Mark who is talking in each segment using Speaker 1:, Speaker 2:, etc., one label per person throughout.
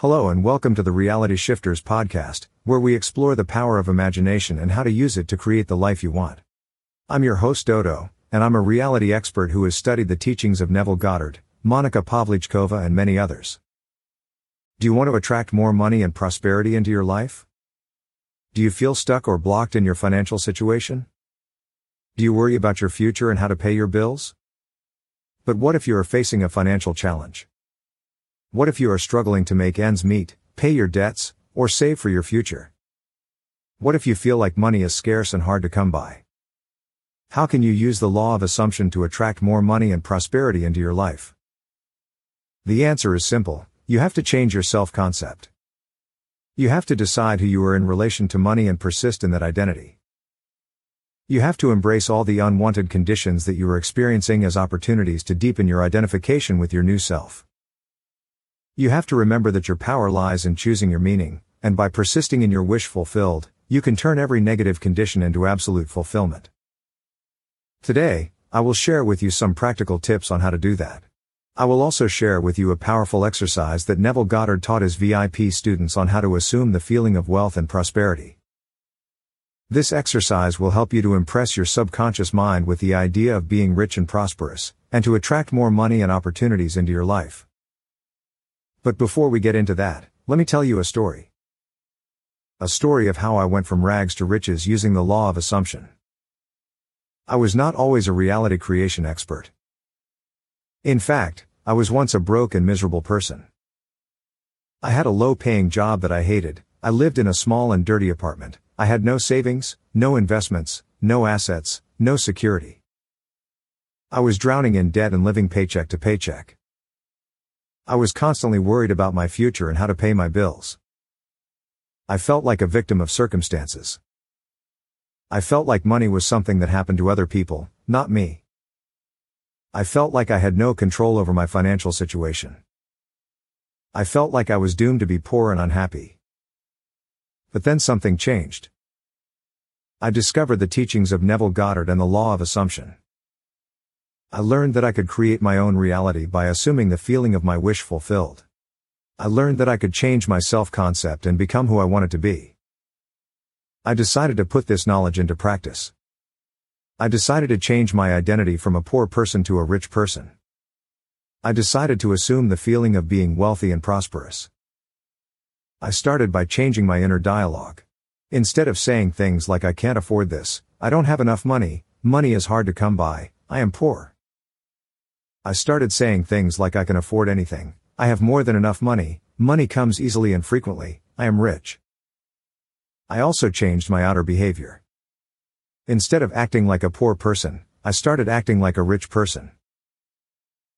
Speaker 1: Hello and welcome to the Reality Shifters podcast, where we explore the power of imagination and how to use it to create the life you want. I'm your host Dodo, and I'm a reality expert who has studied the teachings of Neville Goddard, Monica Pavlychkova and many others. Do you want to attract more money and prosperity into your life? Do you feel stuck or blocked in your financial situation? Do you worry about your future and how to pay your bills? But what if you are facing a financial challenge? What if you are struggling to make ends meet, pay your debts, or save for your future? What if you feel like money is scarce and hard to come by? How can you use the law of assumption to attract more money and prosperity into your life? The answer is simple you have to change your self concept. You have to decide who you are in relation to money and persist in that identity. You have to embrace all the unwanted conditions that you are experiencing as opportunities to deepen your identification with your new self. You have to remember that your power lies in choosing your meaning, and by persisting in your wish fulfilled, you can turn every negative condition into absolute fulfillment. Today, I will share with you some practical tips on how to do that. I will also share with you a powerful exercise that Neville Goddard taught his VIP students on how to assume the feeling of wealth and prosperity. This exercise will help you to impress your subconscious mind with the idea of being rich and prosperous, and to attract more money and opportunities into your life. But before we get into that, let me tell you a story. A story of how I went from rags to riches using the law of assumption. I was not always a reality creation expert. In fact, I was once a broke and miserable person. I had a low paying job that I hated, I lived in a small and dirty apartment, I had no savings, no investments, no assets, no security. I was drowning in debt and living paycheck to paycheck. I was constantly worried about my future and how to pay my bills. I felt like a victim of circumstances. I felt like money was something that happened to other people, not me. I felt like I had no control over my financial situation. I felt like I was doomed to be poor and unhappy. But then something changed. I discovered the teachings of Neville Goddard and the law of assumption. I learned that I could create my own reality by assuming the feeling of my wish fulfilled. I learned that I could change my self-concept and become who I wanted to be. I decided to put this knowledge into practice. I decided to change my identity from a poor person to a rich person. I decided to assume the feeling of being wealthy and prosperous. I started by changing my inner dialogue. Instead of saying things like I can't afford this, I don't have enough money, money is hard to come by, I am poor. I started saying things like I can afford anything, I have more than enough money, money comes easily and frequently, I am rich. I also changed my outer behavior. Instead of acting like a poor person, I started acting like a rich person.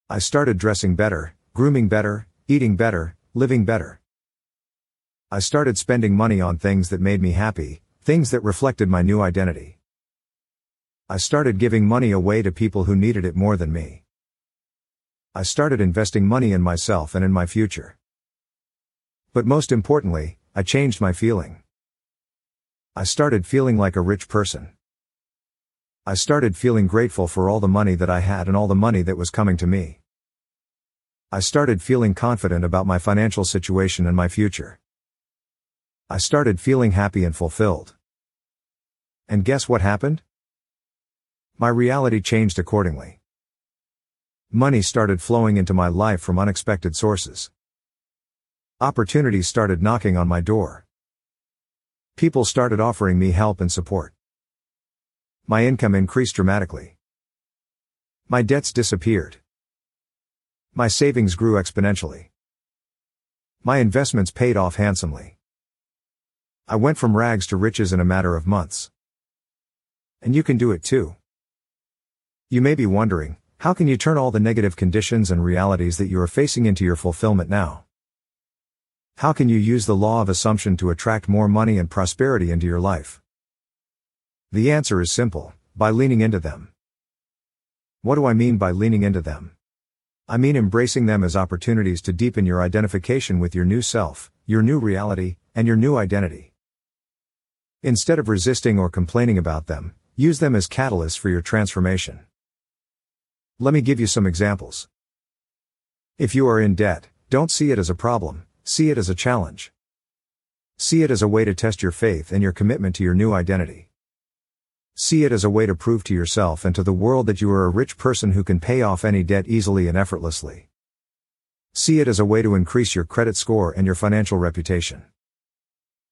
Speaker 1: I started dressing better, grooming better, eating better, living better. I started spending money on things that made me happy, things that reflected my new identity. I started giving money away to people who needed it more than me. I started investing money in myself and in my future. But most importantly, I changed my feeling. I started feeling like a rich person. I started feeling grateful for all the money that I had and all the money that was coming to me. I started feeling confident about my financial situation and my future. I started feeling happy and fulfilled. And guess what happened? My reality changed accordingly. Money started flowing into my life from unexpected sources. Opportunities started knocking on my door. People started offering me help and support. My income increased dramatically. My debts disappeared. My savings grew exponentially. My investments paid off handsomely. I went from rags to riches in a matter of months. And you can do it too. You may be wondering, how can you turn all the negative conditions and realities that you are facing into your fulfillment now? How can you use the law of assumption to attract more money and prosperity into your life? The answer is simple by leaning into them. What do I mean by leaning into them? I mean embracing them as opportunities to deepen your identification with your new self, your new reality, and your new identity. Instead of resisting or complaining about them, use them as catalysts for your transformation. Let me give you some examples. If you are in debt, don't see it as a problem, see it as a challenge. See it as a way to test your faith and your commitment to your new identity. See it as a way to prove to yourself and to the world that you are a rich person who can pay off any debt easily and effortlessly. See it as a way to increase your credit score and your financial reputation.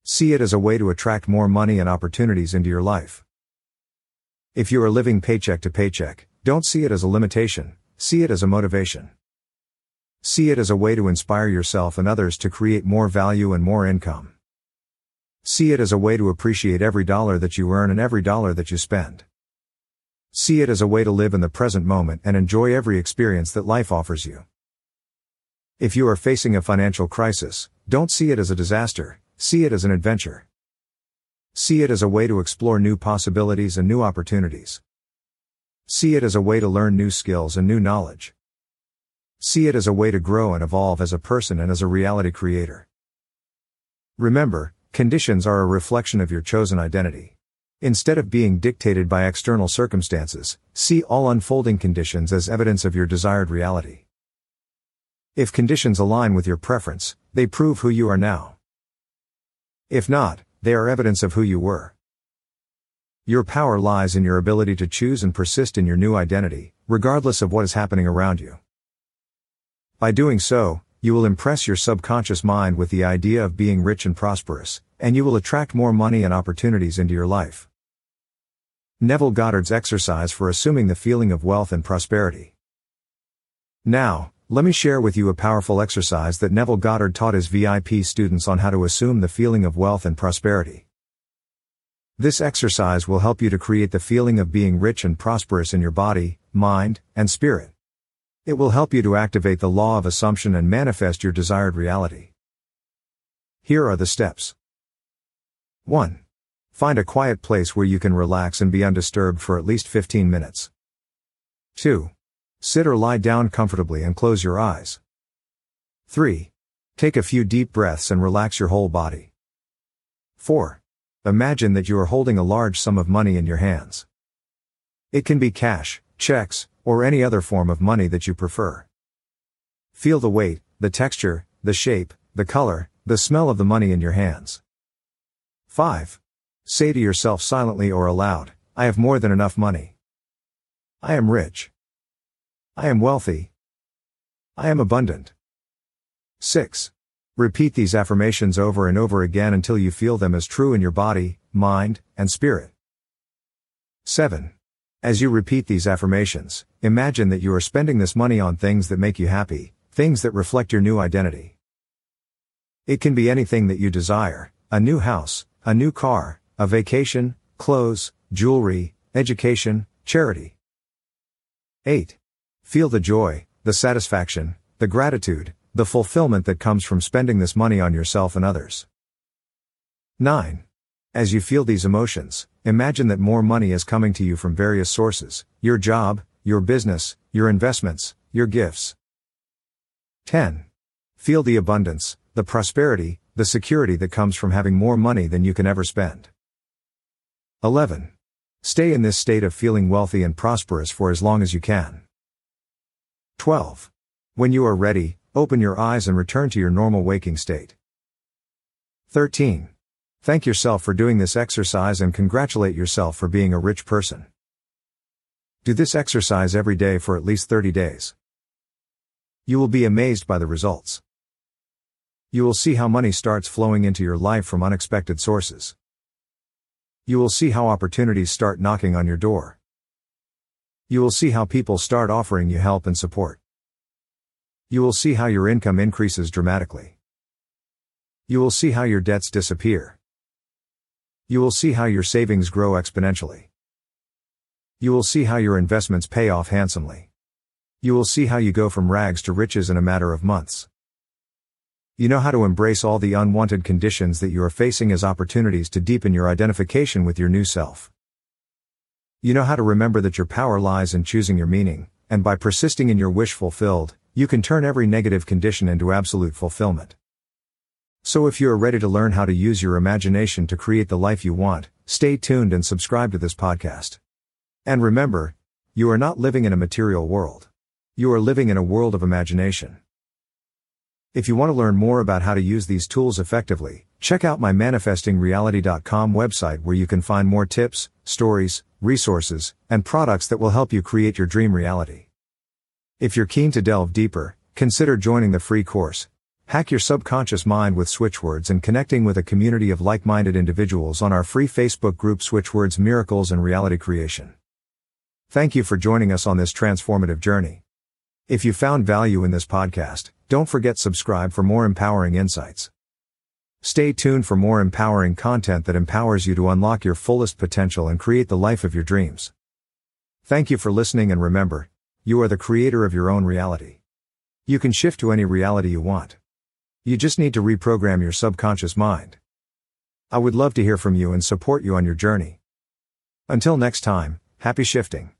Speaker 1: See it as a way to attract more money and opportunities into your life. If you are living paycheck to paycheck, don't see it as a limitation, see it as a motivation. See it as a way to inspire yourself and others to create more value and more income. See it as a way to appreciate every dollar that you earn and every dollar that you spend. See it as a way to live in the present moment and enjoy every experience that life offers you. If you are facing a financial crisis, don't see it as a disaster, See it as an adventure. See it as a way to explore new possibilities and new opportunities. See it as a way to learn new skills and new knowledge. See it as a way to grow and evolve as a person and as a reality creator. Remember, conditions are a reflection of your chosen identity. Instead of being dictated by external circumstances, see all unfolding conditions as evidence of your desired reality. If conditions align with your preference, they prove who you are now. If not, they are evidence of who you were. Your power lies in your ability to choose and persist in your new identity, regardless of what is happening around you. By doing so, you will impress your subconscious mind with the idea of being rich and prosperous, and you will attract more money and opportunities into your life. Neville Goddard's exercise for assuming the feeling of wealth and prosperity. Now, let me share with you a powerful exercise that Neville Goddard taught his VIP students on how to assume the feeling of wealth and prosperity. This exercise will help you to create the feeling of being rich and prosperous in your body, mind, and spirit. It will help you to activate the law of assumption and manifest your desired reality. Here are the steps. 1. Find a quiet place where you can relax and be undisturbed for at least 15 minutes. 2. Sit or lie down comfortably and close your eyes. 3. Take a few deep breaths and relax your whole body. 4. Imagine that you are holding a large sum of money in your hands. It can be cash, checks, or any other form of money that you prefer. Feel the weight, the texture, the shape, the color, the smell of the money in your hands. 5. Say to yourself silently or aloud, I have more than enough money. I am rich. I am wealthy. I am abundant. 6. Repeat these affirmations over and over again until you feel them as true in your body, mind, and spirit. 7. As you repeat these affirmations, imagine that you are spending this money on things that make you happy, things that reflect your new identity. It can be anything that you desire a new house, a new car, a vacation, clothes, jewelry, education, charity. 8. Feel the joy, the satisfaction, the gratitude, the fulfillment that comes from spending this money on yourself and others. 9. As you feel these emotions, imagine that more money is coming to you from various sources your job, your business, your investments, your gifts. 10. Feel the abundance, the prosperity, the security that comes from having more money than you can ever spend. 11. Stay in this state of feeling wealthy and prosperous for as long as you can. 12. When you are ready, open your eyes and return to your normal waking state. 13. Thank yourself for doing this exercise and congratulate yourself for being a rich person. Do this exercise every day for at least 30 days. You will be amazed by the results. You will see how money starts flowing into your life from unexpected sources. You will see how opportunities start knocking on your door. You will see how people start offering you help and support. You will see how your income increases dramatically. You will see how your debts disappear. You will see how your savings grow exponentially. You will see how your investments pay off handsomely. You will see how you go from rags to riches in a matter of months. You know how to embrace all the unwanted conditions that you are facing as opportunities to deepen your identification with your new self. You know how to remember that your power lies in choosing your meaning, and by persisting in your wish fulfilled, you can turn every negative condition into absolute fulfillment. So if you are ready to learn how to use your imagination to create the life you want, stay tuned and subscribe to this podcast. And remember, you are not living in a material world. You are living in a world of imagination. If you want to learn more about how to use these tools effectively, check out my manifestingreality.com website where you can find more tips, stories, resources, and products that will help you create your dream reality. If you're keen to delve deeper, consider joining the free course. Hack your subconscious mind with switchwords and connecting with a community of like-minded individuals on our free Facebook group Switchwords Miracles and Reality Creation. Thank you for joining us on this transformative journey. If you found value in this podcast, don't forget to subscribe for more empowering insights. Stay tuned for more empowering content that empowers you to unlock your fullest potential and create the life of your dreams. Thank you for listening and remember, you are the creator of your own reality. You can shift to any reality you want. You just need to reprogram your subconscious mind. I would love to hear from you and support you on your journey. Until next time, happy shifting.